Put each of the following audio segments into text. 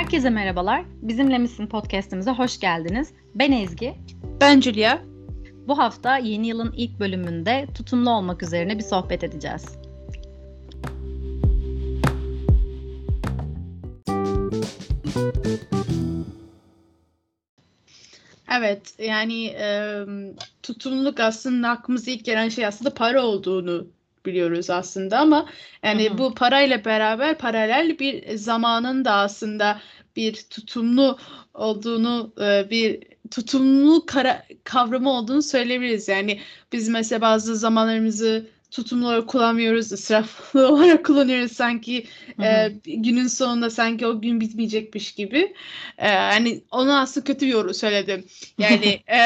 Herkese merhabalar. Bizimle misin podcast'imize hoş geldiniz. Ben Ezgi. Ben Julia. Bu hafta yeni yılın ilk bölümünde tutumlu olmak üzerine bir sohbet edeceğiz. Evet yani e, tutumluluk aslında aklımıza ilk gelen şey aslında para olduğunu biliyoruz aslında ama yani hı hı. bu parayla beraber paralel bir zamanın da aslında bir tutumlu olduğunu e, bir tutumlu kara, kavramı olduğunu söyleyebiliriz. Yani biz mesela bazı zamanlarımızı tutumlu olarak kullanmıyoruz, ısraflı olarak kullanıyoruz sanki hı hı. E, günün sonunda sanki o gün bitmeyecekmiş gibi. E, yani onu aslında kötü bir yorum söyledim. Yani e,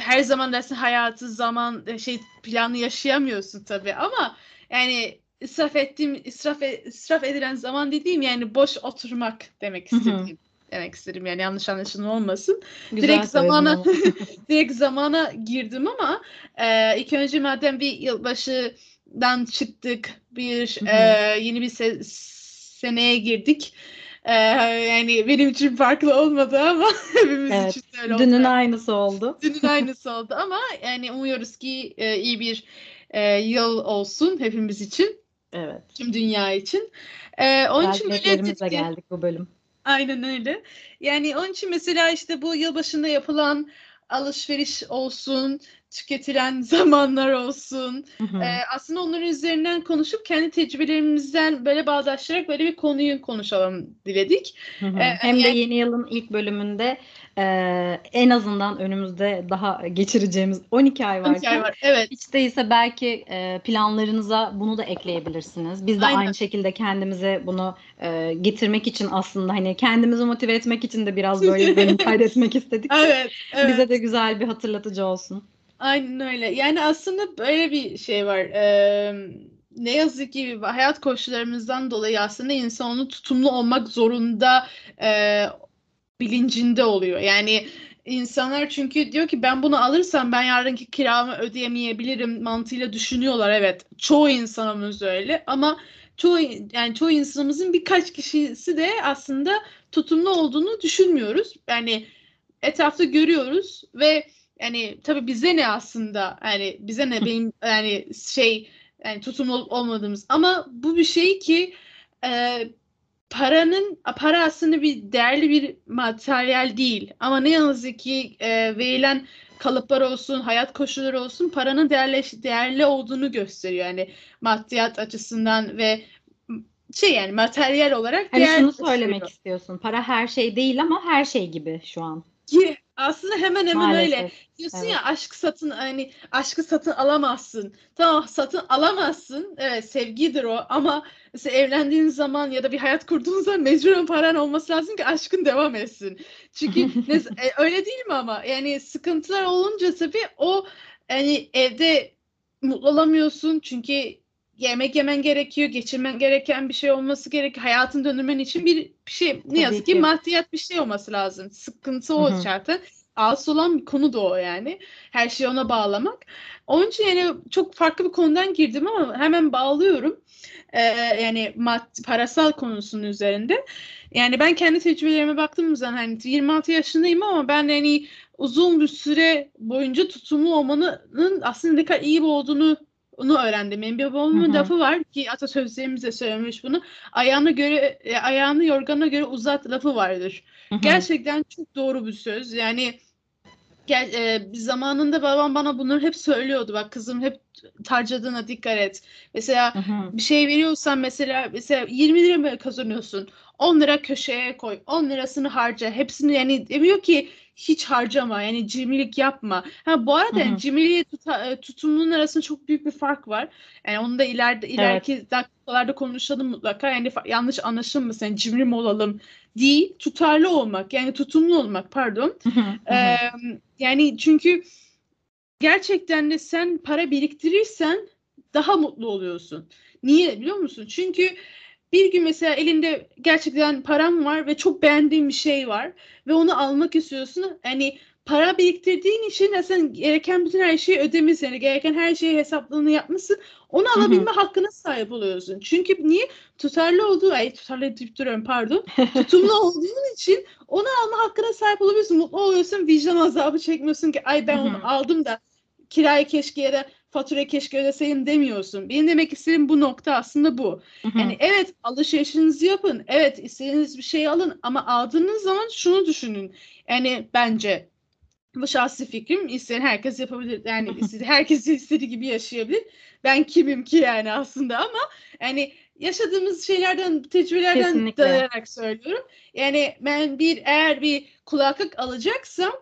her zaman dersin hayatı zaman e, şey planı yaşayamıyorsun tabii ama yani israf ettiğim israf e, israf edilen zaman dediğim yani boş oturmak demek istediğim. demek istedim yani yanlış anlaşılma olmasın. Güzel direkt zamana direkt zamana girdim ama e, ilk önce madem bir yılbaşıdan çıktık bir e, yeni bir se- seneye girdik. Ee, yani benim için farklı olmadı ama hepimiz evet, için öyle oldu. Dünün aynısı oldu. Dünün aynısı oldu ama yani umuyoruz ki e, iyi bir e, yıl olsun hepimiz için. Evet. Tüm dünya için. Ee, onun için böyle geldik bu bölüm. Aynen öyle. Yani onun için mesela işte bu yılbaşında yapılan alışveriş olsun, tüketilen zamanlar olsun. Hı hı. Ee, aslında onların üzerinden konuşup kendi tecrübelerimizden böyle bağdaştırarak böyle bir konuyu konuşalım diledik. Hı hı. Ee, Hem de yeni yılın ilk bölümünde e, en azından önümüzde daha geçireceğimiz 12 ay var. 12 ay var, evet. Hiç değilse belki e, planlarınıza bunu da ekleyebilirsiniz. Biz de Aynen. aynı şekilde kendimize bunu e, getirmek için aslında hani kendimizi motive etmek için de biraz böyle bir bölüm kaydetmek istedik. evet, evet. Bize de güzel bir hatırlatıcı olsun. Aynen öyle. Yani aslında böyle bir şey var. Ee, ne yazık ki hayat koşullarımızdan dolayı aslında insan onu tutumlu olmak zorunda e, bilincinde oluyor. Yani insanlar çünkü diyor ki ben bunu alırsam ben yarınki kiramı ödeyemeyebilirim mantığıyla düşünüyorlar. Evet, çoğu insanımız öyle ama çoğu yani çoğu insanımızın birkaç kişisi de aslında tutumlu olduğunu düşünmüyoruz. Yani etrafta görüyoruz ve yani tabii bize ne aslında yani bize ne benim yani şey yani tutumlu olmadığımız ama bu bir şey ki e, paranın para aslında bir değerli bir materyal değil ama ne yazık ki e, verilen kalıplar olsun, hayat koşulları olsun paranın değerli değerli olduğunu gösteriyor. Yani maddiyat açısından ve şey yani materyal olarak hani şunu söylemek istiyorsun. Para her şey değil ama her şey gibi şu an. Aslında hemen hemen Maalesef. öyle. Diyorsun evet. ya aşk satın hani aşkı satın alamazsın. Tamam satın alamazsın. Evet sevgidir o ama mesela evlendiğin zaman ya da bir hayat kurduğun zaman mecburen paran olması lazım ki aşkın devam etsin. Çünkü e, öyle değil mi ama? Yani sıkıntılar olunca tabii o hani evde mutlu olamıyorsun çünkü yemek yemen gerekiyor, geçirmen gereken bir şey olması gerek. Hayatın dönürmen için bir, şey ne yazık ki, ki maddiyat bir şey olması lazım. Sıkıntı o Hı-hı. zaten. Ağız olan bir konu da o yani. Her şeyi ona bağlamak. Onun için yani çok farklı bir konudan girdim ama hemen bağlıyorum. Ee, yani mad parasal konusunun üzerinde. Yani ben kendi tecrübelerime baktığım zaman hani 26 yaşındayım ama ben yani uzun bir süre boyunca tutumlu olmanın aslında ne kadar iyi olduğunu onu öğrendim. Benim bir babamın lafı var ki atasözlerimizde söylemiş bunu. Ayağını göre e, ayağını yorgana göre uzat lafı vardır. Hı hı. Gerçekten çok doğru bir söz. Yani gel, e, zamanında babam bana bunları hep söylüyordu. Bak kızım hep harcadığına dikkat et. Mesela hı hı. bir şey veriyorsan mesela mesela 20 lira mı kazanıyorsun? 10 lira köşeye koy. 10 lirasını harca. Hepsini yani demiyor ki hiç harcama yani cimrilik yapma. Ha bu arada yani cimriliğe tuta, tutumlunun arasında çok büyük bir fark var. Yani onu da ileride ileriki evet. dakikalarda konuşalım mutlaka. Yani yanlış anlaşılmasın. Yani cimri mi olalım değil, tutarlı olmak. Yani tutumlu olmak pardon. ee, yani çünkü gerçekten de sen para biriktirirsen daha mutlu oluyorsun. Niye biliyor musun? Çünkü bir gün mesela elinde gerçekten param var ve çok beğendiğin bir şey var ve onu almak istiyorsun. Hani para biriktirdiğin için sen gereken bütün her şeyi ödemişsin. Yani gereken her şeyi hesaplığını yapmışsın. Onu alabilme hakkına sahip oluyorsun. Çünkü niye? Tutarlı olduğu, ay tutarlı deyip duruyorum pardon. Tutumlu olduğun için onu alma hakkına sahip olabiliyorsun. Mutlu oluyorsun. Vicdan azabı çekmiyorsun ki ay ben onu aldım da kirayı keşke ya da fatura keşke ödeseydim demiyorsun. Benim demek istediğim bu nokta aslında bu. Yani evet alışverişinizi yapın. Evet istediğiniz bir şey alın ama aldığınız zaman şunu düşünün. Yani bence bu şahsi fikrim isteyen herkes yapabilir. Yani istedi, herkes istediği gibi yaşayabilir. Ben kimim ki yani aslında ama yani yaşadığımız şeylerden, tecrübelerden Kesinlikle. dayanarak söylüyorum. Yani ben bir eğer bir kulaklık alacaksam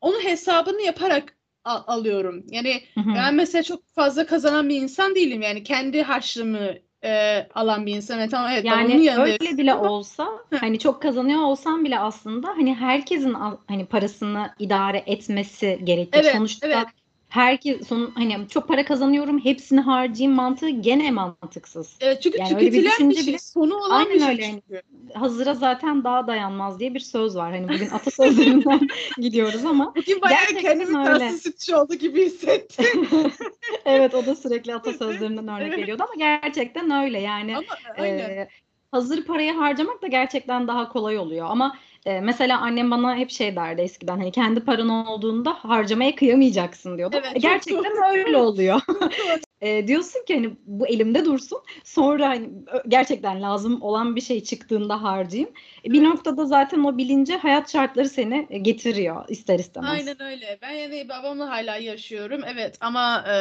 onu hesabını yaparak alıyorum. Yani hı hı. ben mesela çok fazla kazanan bir insan değilim. Yani kendi harçlığımı e, alan bir insan. Evet, tamam, evet, yani öyle bile olsa hani çok kazanıyor olsam bile aslında hani herkesin hani parasını idare etmesi gerekir. Evet, Sonuçta evet herkes son hani çok para kazanıyorum hepsini harcayayım mantığı gene mantıksız. Evet çünkü yani tüketilen bir, bir şey, sonu olan aynen bir şey öyle. Çünkü. hazıra zaten daha dayanmaz diye bir söz var. Hani bugün atasözlerinden gidiyoruz ama bugün bayağı kendimi öyle. sütçü oldu gibi hissettim. evet o da sürekli atasözlerinden örnek veriyordu ama gerçekten öyle yani. Ama, e, hazır parayı harcamak da gerçekten daha kolay oluyor ama e, mesela annem bana hep şey derdi eskiden hani kendi paran olduğunda harcamaya kıyamayacaksın diyordu. Evet, e, gerçekten doğru. öyle oluyor. e, diyorsun ki hani bu elimde dursun. Sonra hani gerçekten lazım olan bir şey çıktığında harcayayım. E, bir noktada zaten o bilince hayat şartları seni getiriyor ister istemez. Aynen öyle. Ben yani babamla hala yaşıyorum. Evet ama e,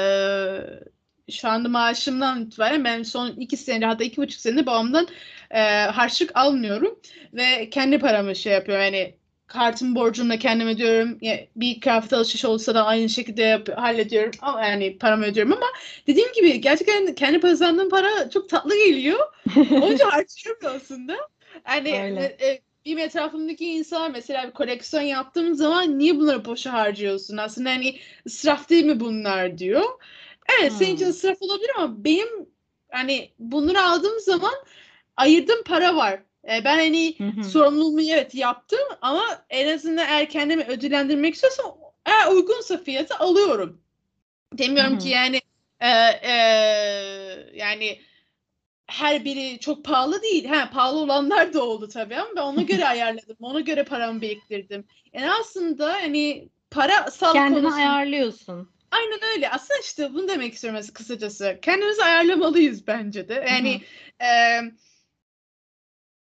şu anda maaşımdan itibaren ben son iki sene hatta iki buçuk sene babamdan e, harçlık almıyorum ve kendi paramı şey yapıyorum yani kartın borcunu da kendim ödüyorum. Bir kıyafet alışveriş olsa da aynı şekilde yap- hallediyorum. Ama yani paramı ödüyorum ama dediğim gibi gerçekten kendi kazandığım para çok tatlı geliyor. Onca harcıyorum aslında. Yani e, e, benim etrafımdaki insan mesela bir koleksiyon yaptığım zaman niye bunları boşa harcıyorsun? Aslında hani israf değil mi bunlar diyor. Evet hmm. senin için israf olabilir ama benim hani bunları aldığım zaman ayırdığım para var. E, ben hani sorumluluğumu evet yaptım ama en azından eğer kendimi ödüllendirmek istiyorsam eğer uygunsa fiyatı alıyorum. Demiyorum ki yani e, e, yani her biri çok pahalı değil. Ha, pahalı olanlar da oldu tabii ama ben ona göre ayarladım. Ona göre paramı biriktirdim. Yani aslında hani para sal Kendini konusunda... ayarlıyorsun. Aynen öyle. Aslında işte bunu demek istiyorum kısacası. Kendimizi ayarlamalıyız bence de. Yani e,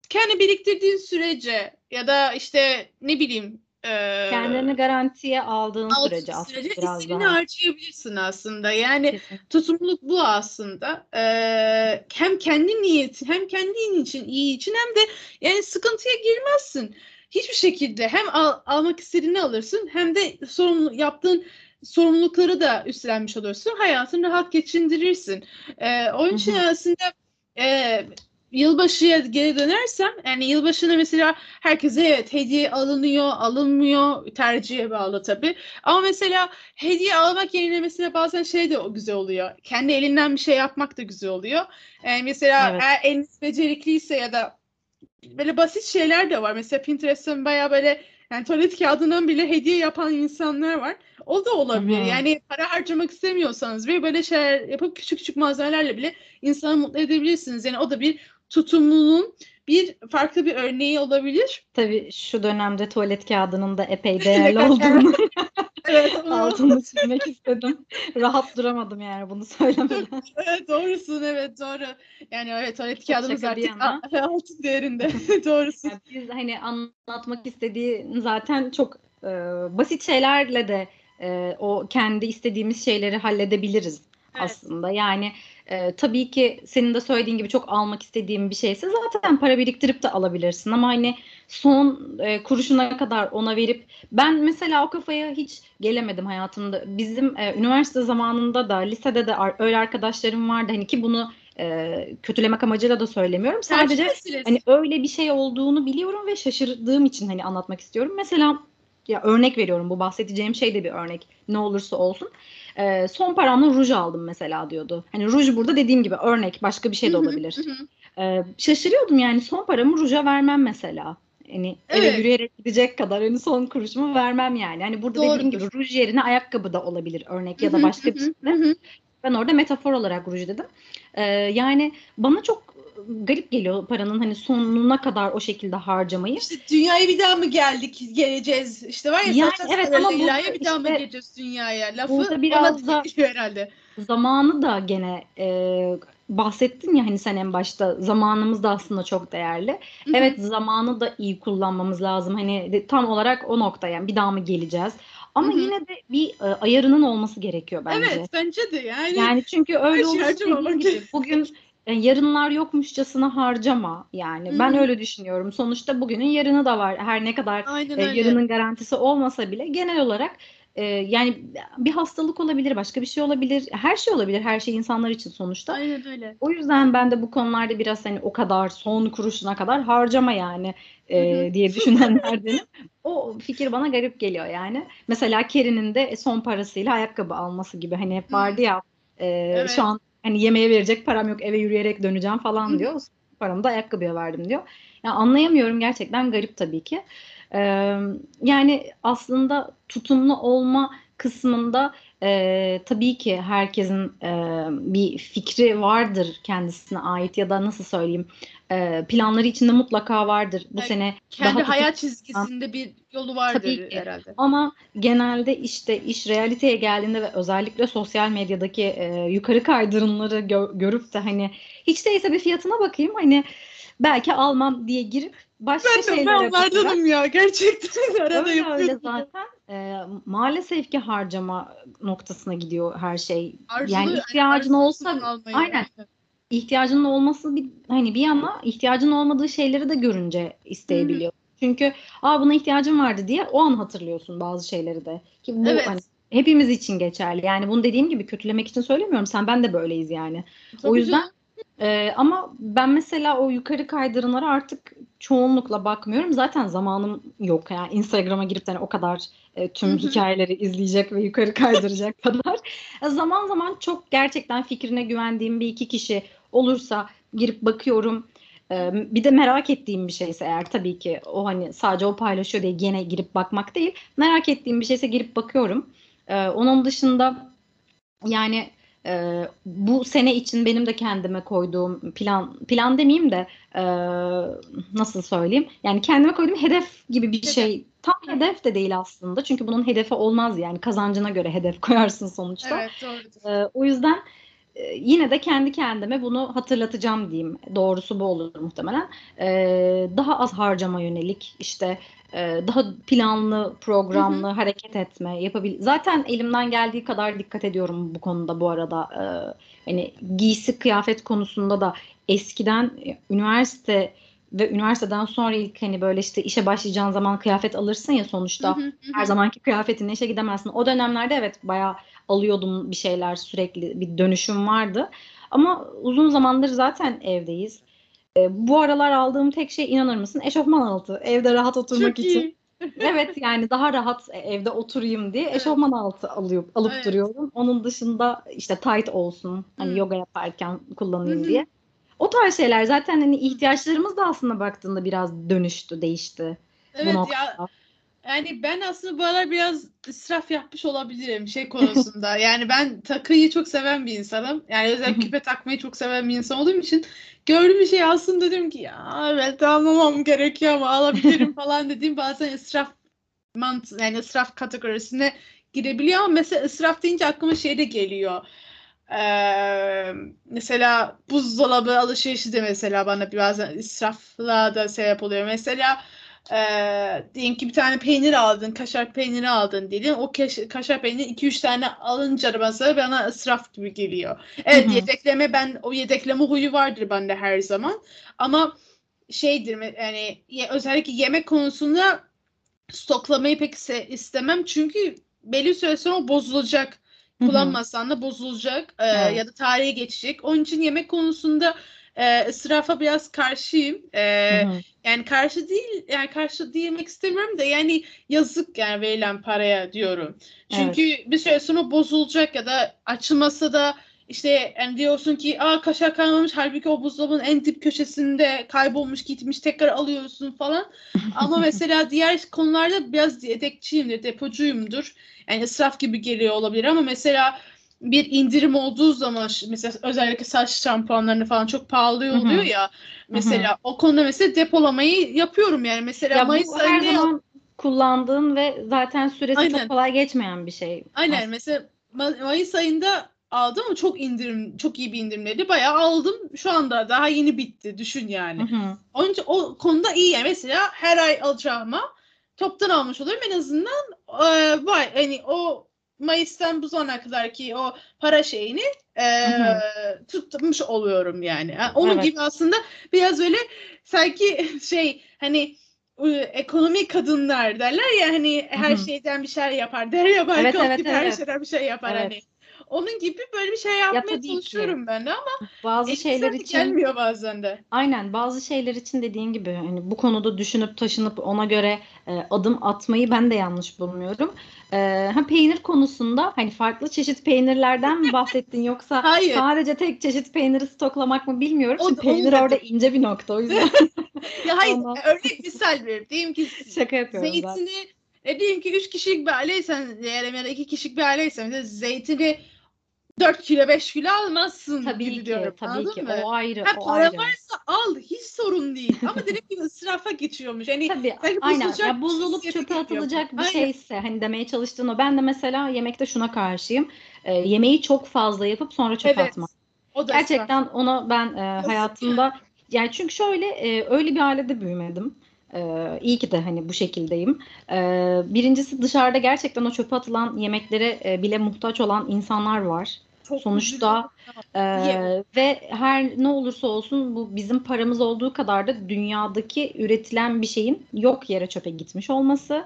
kendi biriktirdiğin sürece ya da işte ne bileyim e, kendini garantiye aldığın sürece aslında sürece biraz daha. harcayabilirsin aslında. Yani Kesinlikle. tutumluluk bu aslında. E, hem kendi niyetin hem kendin için iyi için hem de yani sıkıntıya girmezsin. Hiçbir şekilde hem al, almak istediğini alırsın hem de sorumlu yaptığın sorumlulukları da üstlenmiş olursun. Hayatını rahat geçindirirsin. E, onun için aslında e, yılbaşıya geri dönersem yani yılbaşında mesela herkese evet hediye alınıyor, alınmıyor tercihe bağlı tabii. Ama mesela hediye almak yerine mesela bazen şey de güzel oluyor. Kendi elinden bir şey yapmak da güzel oluyor. Yani mesela evet. eğer eliniz becerikliyse ya da böyle basit şeyler de var. Mesela Pinterest'ın baya böyle yani tuvalet kağıdından bile hediye yapan insanlar var. O da olabilir. Hı-hı. Yani para harcamak istemiyorsanız ve böyle şeyler yapıp küçük küçük malzemelerle bile insanı mutlu edebilirsiniz. Yani o da bir tutumlunun bir farklı bir örneği olabilir. Tabii şu dönemde tuvalet kağıdının da epey değerli olduğunu evet, altını çizmek istedim. Rahat duramadım yani bunu söylemeden. evet doğrusun evet doğru. Yani evet tuvalet kağıdımız artık altın değerinde. doğrusun. Yani biz hani anlatmak istediği zaten çok e, basit şeylerle de e, o kendi istediğimiz şeyleri halledebiliriz evet. aslında. Yani e, tabii ki senin de söylediğin gibi çok almak istediğim bir şeyse zaten para biriktirip de alabilirsin ama hani son e, kuruşuna kadar ona verip ben mesela o kafaya hiç gelemedim hayatımda. Bizim e, üniversite zamanında da lisede de öyle arkadaşlarım vardı hani ki bunu e, kötülemek amacıyla da söylemiyorum. Sadece hani öyle bir şey olduğunu biliyorum ve şaşırdığım için hani anlatmak istiyorum. Mesela ya örnek veriyorum bu bahsedeceğim şey de bir örnek ne olursa olsun. E, son paramla ruj aldım mesela diyordu. Hani ruj burada dediğim gibi örnek başka bir şey de olabilir. e, şaşırıyordum yani son paramı ruja vermem mesela. hani eve Evet. yürüyerek gidecek kadar hani son kuruşumu vermem yani. Hani burada dediğim gibi Doğrudur. ruj yerine ayakkabı da olabilir örnek ya da başka bir şey. Ben orada metafor olarak ruj dedim. Ee, yani bana çok garip geliyor paranın hani sonuna kadar o şekilde harcamayı. İşte dünyaya bir daha mı geldik, geleceğiz? İşte var ya Yani evet ama burada bir daha mı geleceğiz dünyaya? Lafı biraz da- herhalde. Zamanı da gene e, bahsettin ya hani sen en başta zamanımız da aslında çok değerli. Hı hı. Evet zamanı da iyi kullanmamız lazım. Hani de- tam olarak o noktaya yani bir daha mı geleceğiz? Ama Hı hı. yine de bir e, ayarının olması gerekiyor bence. Evet bence de yani. Yani çünkü öyle olursa bugün e, yarınlar yokmuşçasına harcama yani. Hı Ben öyle düşünüyorum. Sonuçta bugünün yarını da var. Her ne kadar Aynen e, öyle. yarının garantisi olmasa bile genel olarak e, yani bir hastalık olabilir, başka bir şey olabilir. Her şey olabilir. Her şey insanlar için sonuçta. Aynen öyle. O yüzden ben de bu konularda biraz hani o kadar son kuruşuna kadar harcama yani e, diye düşünenlerdenim. O fikir bana garip geliyor yani. Mesela Keri'nin de son parasıyla ayakkabı alması gibi hani hep vardı ya e, Evet. şu an hani yemeğe verecek param yok eve yürüyerek döneceğim falan hı. diyor. Paramı da ayakkabıya verdim diyor. Yani anlayamıyorum gerçekten garip tabii ki. E, yani aslında tutumlu olma kısmında e, tabii ki herkesin e, bir fikri vardır kendisine ait ya da nasıl söyleyeyim e, planları içinde mutlaka vardır. Bu Yani sene Kendi daha hayat çizgisinde bir yolu vardır Tabii ki. herhalde. ama genelde işte iş realiteye geldiğinde ve özellikle sosyal medyadaki e, yukarı kaydırımları gö- görüp de hani hiç değilse bir fiyatına bakayım hani belki almam diye girip başka Ben şeylere ben vardanım ya gerçekten arada öyle öyle zaten e, maalesef ki harcama noktasına gidiyor her şey. Arzulu, yani ihtiyacın arzulu olsa almayı. aynen ihtiyacının olması bir hani bir yana ihtiyacın olmadığı şeyleri de görünce isteyebiliyor. Çünkü aa buna ihtiyacım vardı diye o an hatırlıyorsun bazı şeyleri de. Ki bu Evet. hani hepimiz için geçerli. Yani bunu dediğim gibi kötülemek için söylemiyorum. Sen ben de böyleyiz yani. Tabii o yüzden canım. Ee, ama ben mesela o yukarı kaydırımlara artık çoğunlukla bakmıyorum. Zaten zamanım yok. Yani Instagram'a girip de hani o kadar e, tüm hikayeleri izleyecek ve yukarı kaydıracak kadar. E, Zaman zaman çok gerçekten fikrine güvendiğim bir iki kişi olursa girip bakıyorum. Ee, bir de merak ettiğim bir şeyse eğer tabii ki o hani sadece o paylaşıyor diye gene girip bakmak değil. Merak ettiğim bir şeyse girip bakıyorum. Ee, onun dışında yani e, bu sene için benim de kendime koyduğum plan plan demeyeyim de e, nasıl söyleyeyim? Yani kendime koyduğum hedef gibi bir şey. Tam hedef de değil aslında. Çünkü bunun hedefi olmaz yani. Kazancına göre hedef koyarsın sonuçta. Evet doğrudur. E, o yüzden e, yine de kendi kendime bunu hatırlatacağım diyeyim. Doğrusu bu olur muhtemelen. E, daha az harcama yönelik işte e, daha planlı, programlı hareket etme yapabil. Zaten elimden geldiği kadar dikkat ediyorum bu konuda bu arada. E, hani giysi kıyafet konusunda da eskiden e, üniversite ve üniversiteden sonra ilk hani böyle işte işe başlayacağın zaman kıyafet alırsın ya sonuçta. Hı hı, hı Her hı. zamanki kıyafetinle işe gidemezsin. O dönemlerde evet bayağı alıyordum bir şeyler sürekli bir dönüşüm vardı. Ama uzun zamandır zaten evdeyiz. E, bu aralar aldığım tek şey inanır mısın? Eşofman altı. Evde rahat oturmak Çok için. iyi. Evet yani daha rahat evde oturayım diye Evet. eşofman altı alıyor, alıp Evet. duruyorum. Onun dışında işte tight olsun. Hani Hı. yoga yaparken kullanayım hı. diye. O tarz şeyler zaten hani ihtiyaçlarımız da aslında baktığında biraz dönüştü, değişti Evet ya. Yani ben aslında bu aralar biraz israf yapmış olabilirim şey konusunda. Yani ben takıyı çok seven bir insanım. Yani özellikle küpe takmayı çok seven bir insan olduğum için gördüğüm bir şey alsın dedim ki ya evet almamam gerekiyor ama alabilirim falan dediğim bazen israf mant yani israf kategorisine girebiliyor ama mesela israf deyince aklıma şey de geliyor. Ee, mesela buzdolabı alışverişi de mesela bana bazen israfla da sebep oluyor. Mesela ee, diyelim ki bir tane peynir aldın, kaşar peyniri aldın diyelim. O kaş- kaşar peyniri 2-3 tane alınca mesela bana israf gibi geliyor. Evet Hı hı. yedekleme ben o yedekleme huyu vardır bende her zaman. Ama şeydir yani özellikle yemek konusunda stoklamayı pek istemem. Çünkü belli süre sonra o bozulacak. Kullanmasan da bozulacak e, Evet. ya da tarihe geçecek. Onun için yemek konusunda e, israfa biraz karşıyım. E, Hı hı. yani karşı değil, yani karşı diyemek istemiyorum da yani yazık yani verilen paraya diyorum. Çünkü bir süre sonra bozulacak ya da açılması da işte yani diyorsun ki aa kaşar kalmamış halbuki o buzdolabının en dip köşesinde kaybolmuş gitmiş tekrar alıyorsun falan. Ama mesela diğer konularda biraz yedekçiyimdir, depocuyumdur. Yani israf gibi geliyor olabilir ama mesela bir indirim olduğu zaman mesela özellikle saç şampuanlarını falan çok pahalı oluyor ya. Mesela Hı-hı. o konuda mesela depolamayı yapıyorum yani. Mesela ya Mayıs her zaman kullandığın ve zaten süresi Aynen. çok kolay geçmeyen bir şey. Aynen aslında. mesela Mayıs ayında aldım ama çok indirim, çok iyi bir indirimleri. Bayağı aldım. Şu anda daha yeni bitti. Düşün yani. Hı Önce o konuda iyi. Yani mesela her ay alacağıma toptan almış olurum. En azından e, vay hani o Mayıs'tan bu zamana kadar ki o para şeyini e, tutmuş oluyorum yani. onun evet. gibi aslında biraz öyle sanki şey hani ekonomi kadınlar derler ya hani her Hı-hı. şeyden bir şey yapar. Der ya evet, evet, evet. her şeyden bir şey yapar evet. hani. Onun gibi böyle bir şey yapmaya ya, çalışıyorum ki. ben de ama bazı şeyler için gelmiyor bazen de. Aynen bazı şeyler için dediğin gibi hani bu konuda düşünüp taşınıp ona göre e, adım atmayı ben de yanlış bulmuyorum. E, ha peynir konusunda hani farklı çeşit peynirlerden mi bahsettin yoksa Hayır. sadece tek çeşit peyniri stoklamak mı bilmiyorum. O, Çünkü peynir orada ince bir nokta o yüzden. ya hayır Ondan... örnek misal vereyim. Diyeyim ki Şaka yapıyorum zeytini ben. e, diyelim ki 3 kişilik bir aileysen diyelim ya da 2 kişilik bir aileysen zeytini 4 kilo 5 kilo almazsın tabii gibi ki, diyorum. Tabii Anladın ki mı? o ayrı. Ha, o para ayrı. varsa al hiç sorun değil. Ama dediğim gibi ısrafa geçiyormuş. Yani tabii aynen. Ya buzlulup çöpe atılacak bir aynen. şeyse hani demeye çalıştığın o. Ben de mesela yemekte şuna karşıyım. E, yemeği çok fazla yapıp sonra çöpe evet. atmak. O da Gerçekten ısraf. onu ben e, hayatımda yani çünkü şöyle e, öyle bir ailede büyümedim. Ee, iyi ki de hani bu şekildeyim. Ee, birincisi dışarıda gerçekten o çöpe atılan yemeklere e, bile muhtaç olan insanlar var. Çok Sonuçta e, ve her ne olursa olsun bu bizim paramız olduğu kadar da dünyadaki üretilen bir şeyin yok yere çöpe gitmiş olması.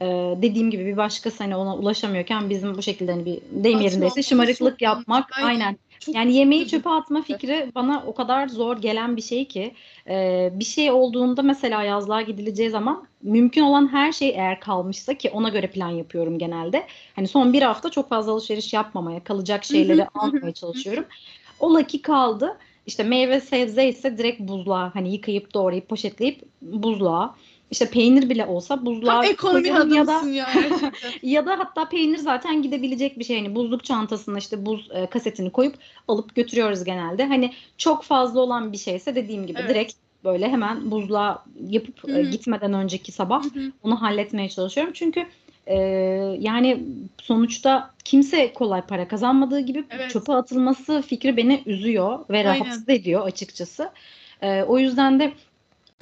E, dediğim gibi bir başkası hani ona ulaşamıyorken bizim bu şekilde hani bir deyim yerindeyse şımarıklık yapmak aynen. aynen çok yani yemeği çöpe atma fikri bana o kadar zor gelen bir şey ki e, bir şey olduğunda mesela yazlığa gidileceği zaman mümkün olan her şey eğer kalmışsa ki ona göre plan yapıyorum genelde. Hani son bir hafta çok fazla alışveriş yapmamaya, kalacak şeyleri almaya çalışıyorum. Ola ki kaldı. İşte meyve sebze ise direkt buzluğa hani yıkayıp doğrayıp poşetleyip buzluğa işte peynir bile olsa buzluğa ekonomi ya da ya, ya da hatta peynir zaten gidebilecek bir şey. Hani buzluk çantasına işte buz e, kasetini koyup alıp götürüyoruz genelde. Hani çok fazla olan bir şeyse dediğim gibi evet. direkt böyle hemen buzluğa yapıp e, gitmeden önceki sabah Hı-hı. onu halletmeye çalışıyorum. Çünkü e, yani sonuçta kimse kolay para kazanmadığı gibi evet. çöpe atılması fikri beni üzüyor ve rahatsız Aynen. ediyor açıkçası. E, o yüzden de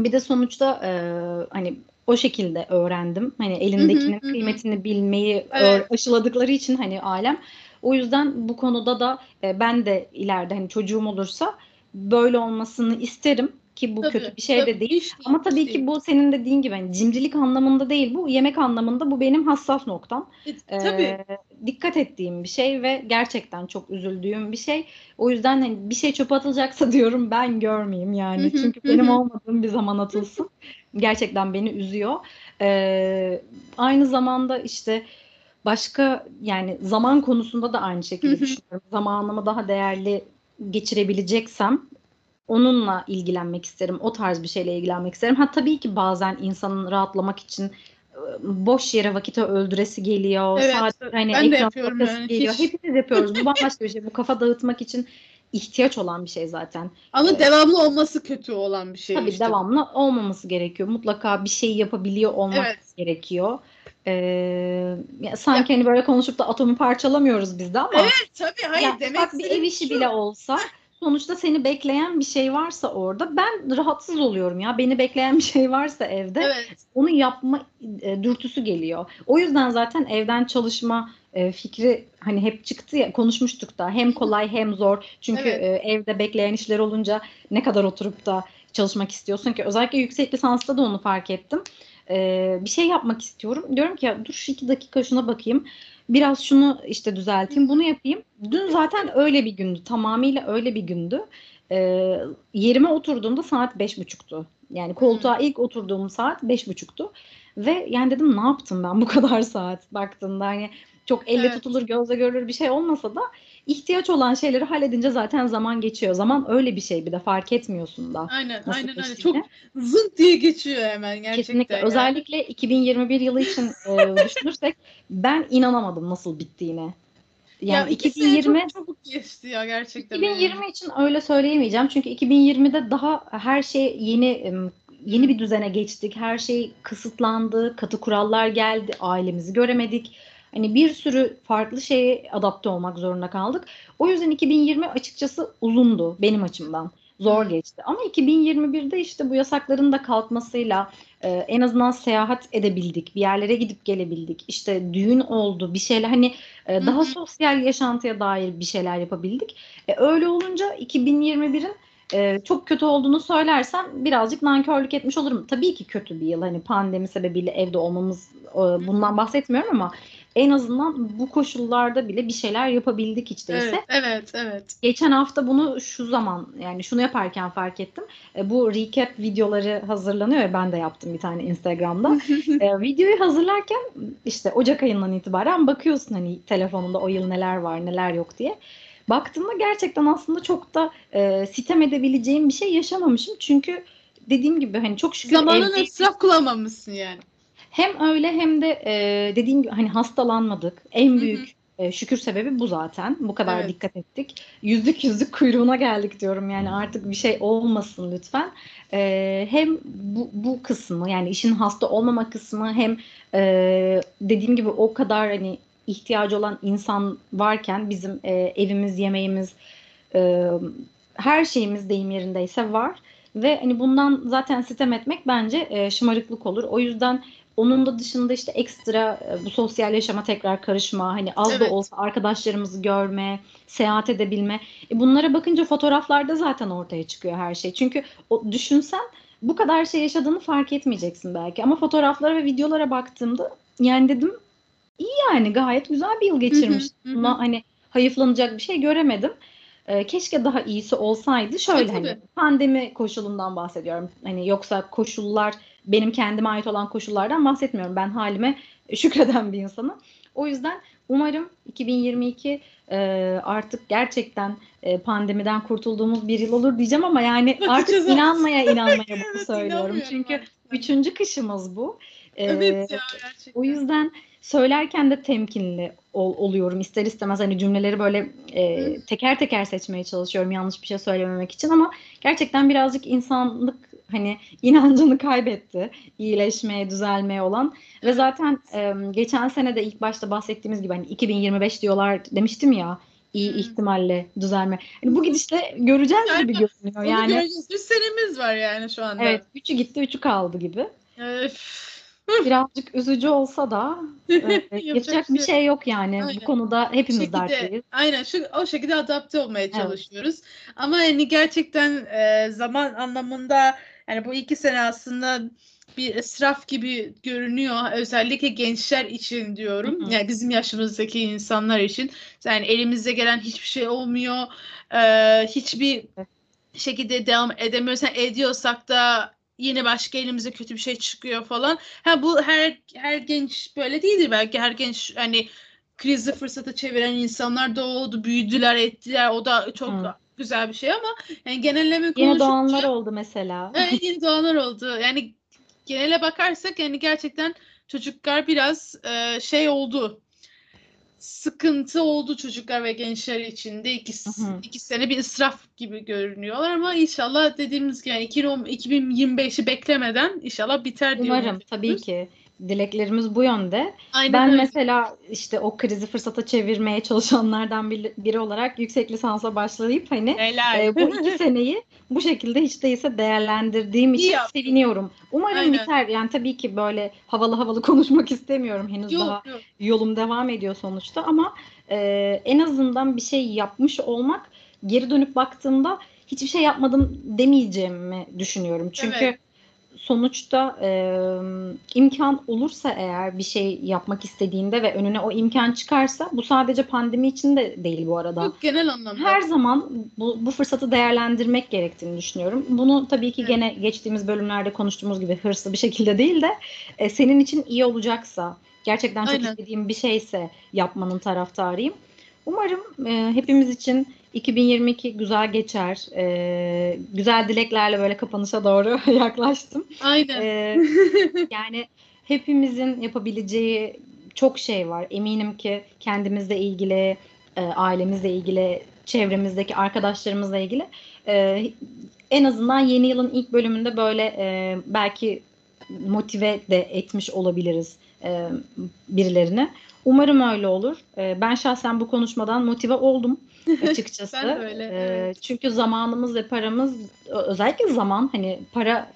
bir de sonuçta e, hani o şekilde öğrendim. Hani elindekinin hı hı, kıymetini hı. bilmeyi evet. aşıladıkları için hani alem. O yüzden bu konuda da e, ben de ileride hani çocuğum olursa böyle olmasını isterim ki bu tabii, kötü bir şey tabii, de değil. Hiç, Ama tabii hiç ki bu senin dediğin gibi hani cimrilik anlamında değil bu yemek anlamında bu benim hassas noktam. E, tabii. Ee, dikkat ettiğim bir şey ve gerçekten çok üzüldüğüm bir şey. O yüzden hani bir şey çöpe atılacaksa diyorum ben görmeyeyim yani. Çünkü benim olmadığım bir zaman atılsın. Gerçekten beni üzüyor. Ee, aynı zamanda işte başka yani zaman konusunda da aynı şekilde düşünüyorum. Zamanımı daha değerli geçirebileceksem onunla ilgilenmek isterim. O tarz bir şeyle ilgilenmek isterim. Ha tabii ki bazen insanın rahatlamak için boş yere vakit öldüresi geliyor. Evet, Sadece hani ben de yapıyorum yani. geliyor. Hiç. Hepimiz yapıyoruz. Bu bambaşka bir şey. Bu kafa dağıtmak için ihtiyaç olan bir şey zaten. Ama ee, devamlı olması kötü olan bir şey. Tabii işte. devamlı olmaması gerekiyor. Mutlaka bir şey yapabiliyor olmak evet. gerekiyor. Ee, sanki ya. hani böyle konuşup da atomu parçalamıyoruz biz de ama. Evet tabii hayır ya, demek bir ev işi şu. bile olsa sonuçta seni bekleyen bir şey varsa orada ben rahatsız oluyorum ya. Beni bekleyen bir şey varsa evde evet. onu yapma e, dürtüsü geliyor. O yüzden zaten evden çalışma e, fikri hani hep çıktı ya konuşmuştuk da hem kolay hem zor. Çünkü evet. e, evde bekleyen işler olunca ne kadar oturup da çalışmak istiyorsun ki özellikle yüksek lisansta da onu fark ettim. E, bir şey yapmak istiyorum. Diyorum ki ya dur şu iki dakika şuna bakayım biraz şunu işte düzelteyim, bunu yapayım. Dün zaten öyle bir gündü, tamamıyla öyle bir gündü. Ee, yerime oturduğumda saat beş buçuktu. Yani koltuğa ilk oturduğum saat beş buçuktu. Ve yani dedim ne yaptım ben bu kadar saat baktığında hani çok elle evet. tutulur gözle görülür bir şey olmasa da ihtiyaç olan şeyleri halledince zaten zaman geçiyor. Zaman öyle bir şey bir de fark etmiyorsun da. Aynen aynen öyle. Çok zınt diye geçiyor hemen gerçekten. Kesinlikle. Yani. Özellikle 2021 yılı için e, düşünürsek ben inanamadım nasıl bittiğine. Yani ya 2020 çok çabuk geçti ya gerçekten. 2020 yani. için öyle söyleyemeyeceğim. Çünkü 2020'de daha her şey yeni yeni bir düzene geçtik. Her şey kısıtlandı, katı kurallar geldi, ailemizi göremedik. Hani bir sürü farklı şeye adapte olmak zorunda kaldık. O yüzden 2020 açıkçası uzundu benim açımdan. Zor geçti. Ama 2021'de işte bu yasakların da kalkmasıyla e, en azından seyahat edebildik. Bir yerlere gidip gelebildik. İşte düğün oldu. Bir şeyler hani e, daha sosyal yaşantıya dair bir şeyler yapabildik. E, öyle olunca 2021'in e, çok kötü olduğunu söylersem birazcık nankörlük etmiş olurum. Tabii ki kötü bir yıl. Hani pandemi sebebiyle evde olmamız e, bundan bahsetmiyorum ama en azından bu koşullarda bile bir şeyler yapabildik hiç değilse. Evet, evet, evet. Geçen hafta bunu şu zaman yani şunu yaparken fark ettim. E, bu recap videoları hazırlanıyor ya ben de yaptım bir tane Instagram'da. e, videoyu hazırlarken işte Ocak ayından itibaren bakıyorsun hani telefonunda o yıl neler var neler yok diye. Baktığımda gerçekten aslında çok da e, sitem edebileceğim bir şey yaşamamışım. Çünkü dediğim gibi hani çok şükür Zamanın evde... israf kullanmamışsın yani. Hem öyle hem de e, dediğim gibi hani hastalanmadık. En büyük e, şükür sebebi bu zaten. Bu kadar evet. dikkat ettik. Yüzlük yüzlük kuyruğuna geldik diyorum. Yani artık bir şey olmasın lütfen. E, hem bu, bu kısmı yani işin hasta olmama kısmı hem e, dediğim gibi o kadar hani ihtiyacı olan insan varken bizim e, evimiz, yemeğimiz, e, her şeyimiz deyim yerindeyse var. Ve hani bundan zaten sitem etmek bence e, şımarıklık olur. O yüzden onun da dışında işte ekstra e, bu sosyal yaşama tekrar karışma, hani az evet. da olsa arkadaşlarımızı görme, seyahat edebilme. E bunlara bakınca fotoğraflarda zaten ortaya çıkıyor her şey. Çünkü o düşünsen bu kadar şey yaşadığını fark etmeyeceksin belki. Ama fotoğraflara ve videolara baktığımda yani dedim iyi yani gayet güzel bir yıl geçirmiş. Buna hani hayıflanacak bir şey göremedim. Ee, keşke daha iyisi olsaydı. Şöyle e, hani pandemi koşulundan bahsediyorum. Hani yoksa koşullar benim kendime ait olan koşullardan bahsetmiyorum. Ben halime şükreden bir insanım. O yüzden umarım 2022 e, artık gerçekten e, pandemiden kurtulduğumuz bir yıl olur diyeceğim ama yani artık inanmaya inanmaya bunu söylüyorum. Çünkü üçüncü kışımız bu. E, evet ya gerçekten. O yüzden söylerken de temkinli ol, oluyorum ister istemez hani cümleleri böyle e, teker teker seçmeye çalışıyorum yanlış bir şey söylememek için ama gerçekten birazcık insanlık hani inancını kaybetti iyileşmeye düzelmeye olan ve zaten e, geçen sene de ilk başta bahsettiğimiz gibi hani 2025 diyorlar demiştim ya iyi ihtimalle düzelme. Yani bu gidişle göreceğiz yani, gibi görünüyor. Yani göreceğiz. Bir senemiz var yani şu anda. Evet, üçü gitti, üçü kaldı gibi. Öf birazcık üzücü olsa da e, yapacak bir şey, şey yok yani. Aynen. Bu konuda hepimiz şekilde, dertliyiz. Aynen şu o şekilde adapte olmaya çalışıyoruz. Evet. Ama yani gerçekten e, zaman anlamında yani bu iki sene aslında bir israf gibi görünüyor. Özellikle gençler için diyorum. Hı hı. Yani bizim yaşımızdaki insanlar için. Yani elimizde gelen hiçbir şey olmuyor. Ee, hiçbir şekilde devam edemiyoruz. Yani ediyorsak da yine başka elimize kötü bir şey çıkıyor falan. Ha bu her her genç böyle değildir belki her genç hani krizi fırsata çeviren insanlar da oldu, büyüdüler, ettiler. O da çok Hı. Güzel bir şey ama yani genelleme konuşunca yine doğanlar oldu mesela. Evet, yine doğanlar oldu. Yani genele bakarsak yani gerçekten çocuklar biraz e, şey oldu. Sıkıntı oldu çocuklar ve gençler için de iki, iki sene bir israf gibi görünüyorlar ama inşallah dediğimiz gibi yani 2025'i beklemeden inşallah biter diye Umarım tabii ki dileklerimiz bu yönde. Aynen ben öyle. mesela işte o krizi fırsata çevirmeye çalışanlardan biri, olarak yüksek lisansa başlayıp hani e, bu iki seneyi bu şekilde hiç değilse değerlendirdiğim için seviniyorum. Umarım Aynen. biter. Yani tabii ki böyle havalı havalı konuşmak istemiyorum. Henüz yok, daha yok. yolum devam ediyor sonuçta ama e, en azından bir şey yapmış olmak geri dönüp baktığımda hiçbir şey yapmadım demeyeceğimi düşünüyorum. Çünkü evet sonuçta e, imkan olursa eğer bir şey yapmak istediğinde ve önüne o imkan çıkarsa bu sadece pandemi için de değil bu arada. Yok genel anlamda. Her zaman bu, bu fırsatı değerlendirmek gerektiğini düşünüyorum. Bunu tabii ki evet. gene geçtiğimiz bölümlerde konuştuğumuz gibi hırslı bir şekilde değil de e, senin için iyi olacaksa, gerçekten çok Aynen. istediğim bir şeyse yapmanın taraftarıyım. Umarım e, hepimiz için 2022 güzel geçer. E, güzel dileklerle böyle kapanışa doğru yaklaştım. Aynen. E, yani hepimizin yapabileceği çok şey var. Eminim ki kendimizle ilgili, e, ailemizle ilgili, çevremizdeki arkadaşlarımızla ilgili e, en azından yeni yılın ilk bölümünde böyle e, belki motive de etmiş olabiliriz e, birilerini. Umarım öyle olur. E, ben şahsen bu konuşmadan motive oldum açıkçası. ben öyle. E, evet. Çünkü zamanımız ve paramız özellikle zaman hani para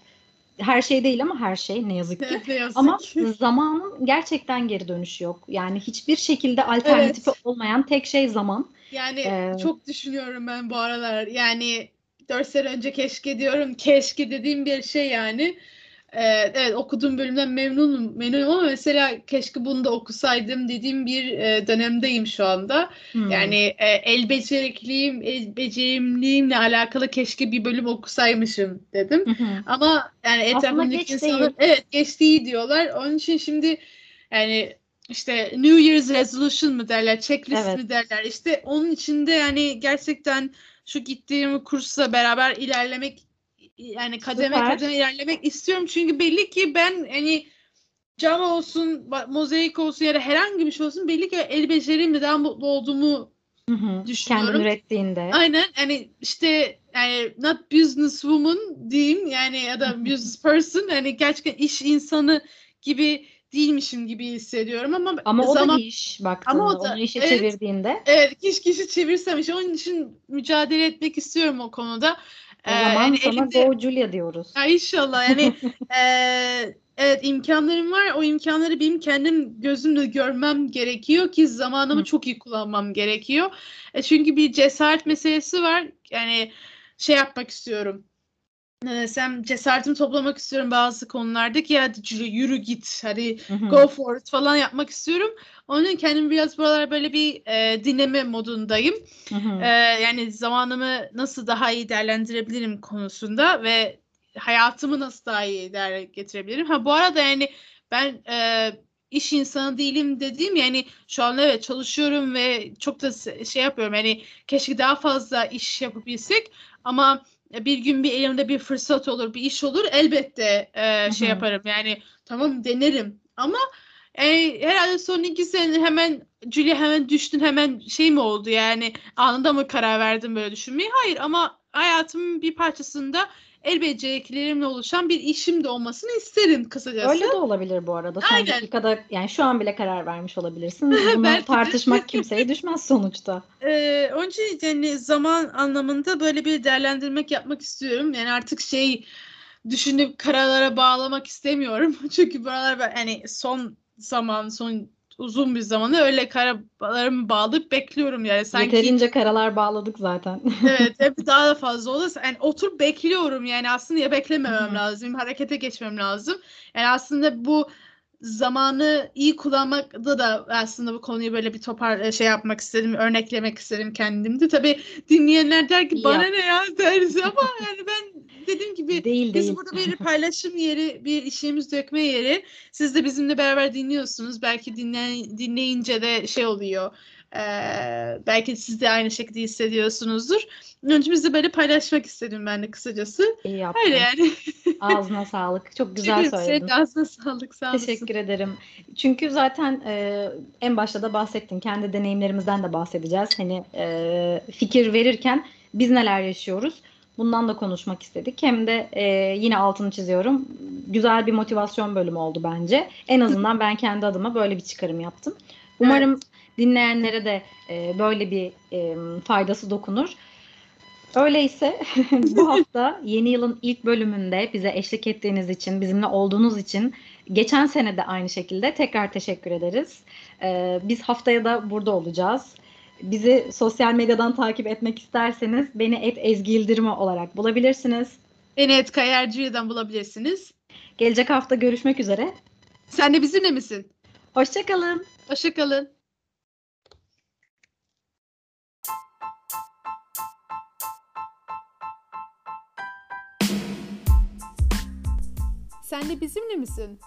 her şey değil ama her şey ne yazık ki. ne yazık ama ki. zamanın gerçekten geri dönüşü yok. Yani hiçbir şekilde alternatifi Evet. olmayan tek şey zaman. Yani Ee, çok düşünüyorum ben bu aralar. Yani 4 sene önce keşke diyorum. Keşke dediğim bir şey yani. Ee, evet okuduğum bölümden memnunum, memnunum ama mesela keşke bunu da okusaydım dediğim bir e, dönemdeyim şu anda. Hmm. Yani e, el becerikliğim, el becerimliğimle alakalı keşke bir bölüm okusaymışım dedim. Hı hı. Ama yani etrafımdaki insanlar evet geç değil diyorlar. Onun için şimdi yani işte New Year's Resolution mı derler, checklist Evet. mi derler. İşte onun içinde yani gerçekten şu gittiğim kursla beraber ilerlemek yani kademe Süper. kademe ilerlemek istiyorum. Çünkü belli ki ben hani cam olsun, mozaik olsun ya da herhangi bir şey olsun belli ki el becerimle daha mutlu olduğumu Hı hı. düşünüyorum. Kendin ürettiğinde. Aynen hani işte yani not business woman diyeyim yani ya da business person hani gerçekten iş insanı gibi değilmişim gibi hissediyorum ama Ama o zaman da iş baktığında. Ama o da- Onu işe evet. çevirdiğinde evet kişi kişi çevirsem işte onun için mücadele etmek istiyorum o konuda. O Ee, zaman yani sana elimde- Go Julia diyoruz. Ya inşallah yani eee, evet imkanlarım var. O imkanları benim kendim gözümle görmem gerekiyor ki zamanımı Hı. çok iyi kullanmam gerekiyor. E çünkü bir cesaret meselesi var. Yani şey yapmak istiyorum. Ne desem cesaretimi toplamak istiyorum bazı konularda ki hadi yürü, yürü git hadi Hı hı. go for it falan yapmak istiyorum. Onun kendimi biraz buralar böyle bir e, dinleme modundayım. Hı hı. Ee, yani zamanımı nasıl daha iyi değerlendirebilirim konusunda ve hayatımı nasıl daha iyi değer getirebilirim. Ha bu arada yani ben e, iş insanı değilim dediğim yani şu an evet çalışıyorum ve çok da şey yapıyorum yani keşke daha fazla iş yapabilsek ama bir gün bir elimde bir fırsat olur, bir iş olur elbette e, şey yaparım. Yani tamam denerim. Ama e, herhalde son iki sene hemen Julia hemen düştün hemen şey mi oldu? Yani anında mı karar verdin böyle düşünmeye? Hayır ama hayatımın bir parçasında el becerilerimle oluşan bir işim de olmasını isterim kısacası. Öyle de olabilir bu arada. Son Aynen. dakikada yani şu an bile karar vermiş olabilirsin. Bunu tartışmak kimseye düşmez sonuçta. Ee, onun için yani zaman anlamında böyle bir değerlendirmek yapmak istiyorum. Yani artık şey düşünüp kararlara bağlamak istemiyorum. Çünkü buralar ben- hani son zaman, son uzun bir zamanı öyle kararlarımı bağlayıp bekliyorum yani. Sanki Yeterince karalar bağladık zaten. evet hep daha da fazla olursa yani oturup bekliyorum yani aslında ya beklememem lazım harekete geçmem lazım. Yani aslında bu zamanı iyi kullanmakta da aslında bu konuyu böyle bir topar şey yapmak istedim, örneklemek istedim kendimde. Tabii dinleyenler der ki bana ne ya deriz ama yani ben dediğim gibi değil biz değil. burada bir paylaşım yeri, bir işimiz dökme yeri. Siz de bizimle beraber dinliyorsunuz. Belki dinle, dinleyince de şey oluyor. Eee, belki siz de aynı şekilde hissediyorsunuzdur. De böyle paylaşmak istedim ben de kısacası. İyi yaptın. Öyle yani. Ağzına sağlık. Çok güzel Senin- söyledin. Senin ağzına sağlık sağ olasın. Teşekkür ederim. Çünkü zaten e, en başta da bahsettin. Kendi deneyimlerimizden de bahsedeceğiz. Hani e, fikir verirken biz neler yaşıyoruz? Bundan da konuşmak istedik. Hem de e, yine altını çiziyorum. Güzel bir motivasyon bölümü oldu bence. En azından ben kendi adıma böyle bir çıkarım yaptım. Umarım dinleyenlere de e, böyle bir e, faydası dokunur. Öyleyse bu hafta yeni yılın ilk bölümünde bize eşlik ettiğiniz için, bizimle olduğunuz için geçen sene de aynı şekilde tekrar teşekkür ederiz. Ee, biz haftaya da burada olacağız. Bizi sosyal medyadan takip etmek isterseniz beni et Ezgi Yıldırımı olarak bulabilirsiniz. Beni Et Kayarcı'dan bulabilirsiniz. Gelecek hafta görüşmek üzere. Sen de bizimle misin? Hoşçakalın. Hoşçakalın. Sen de bizimle misin?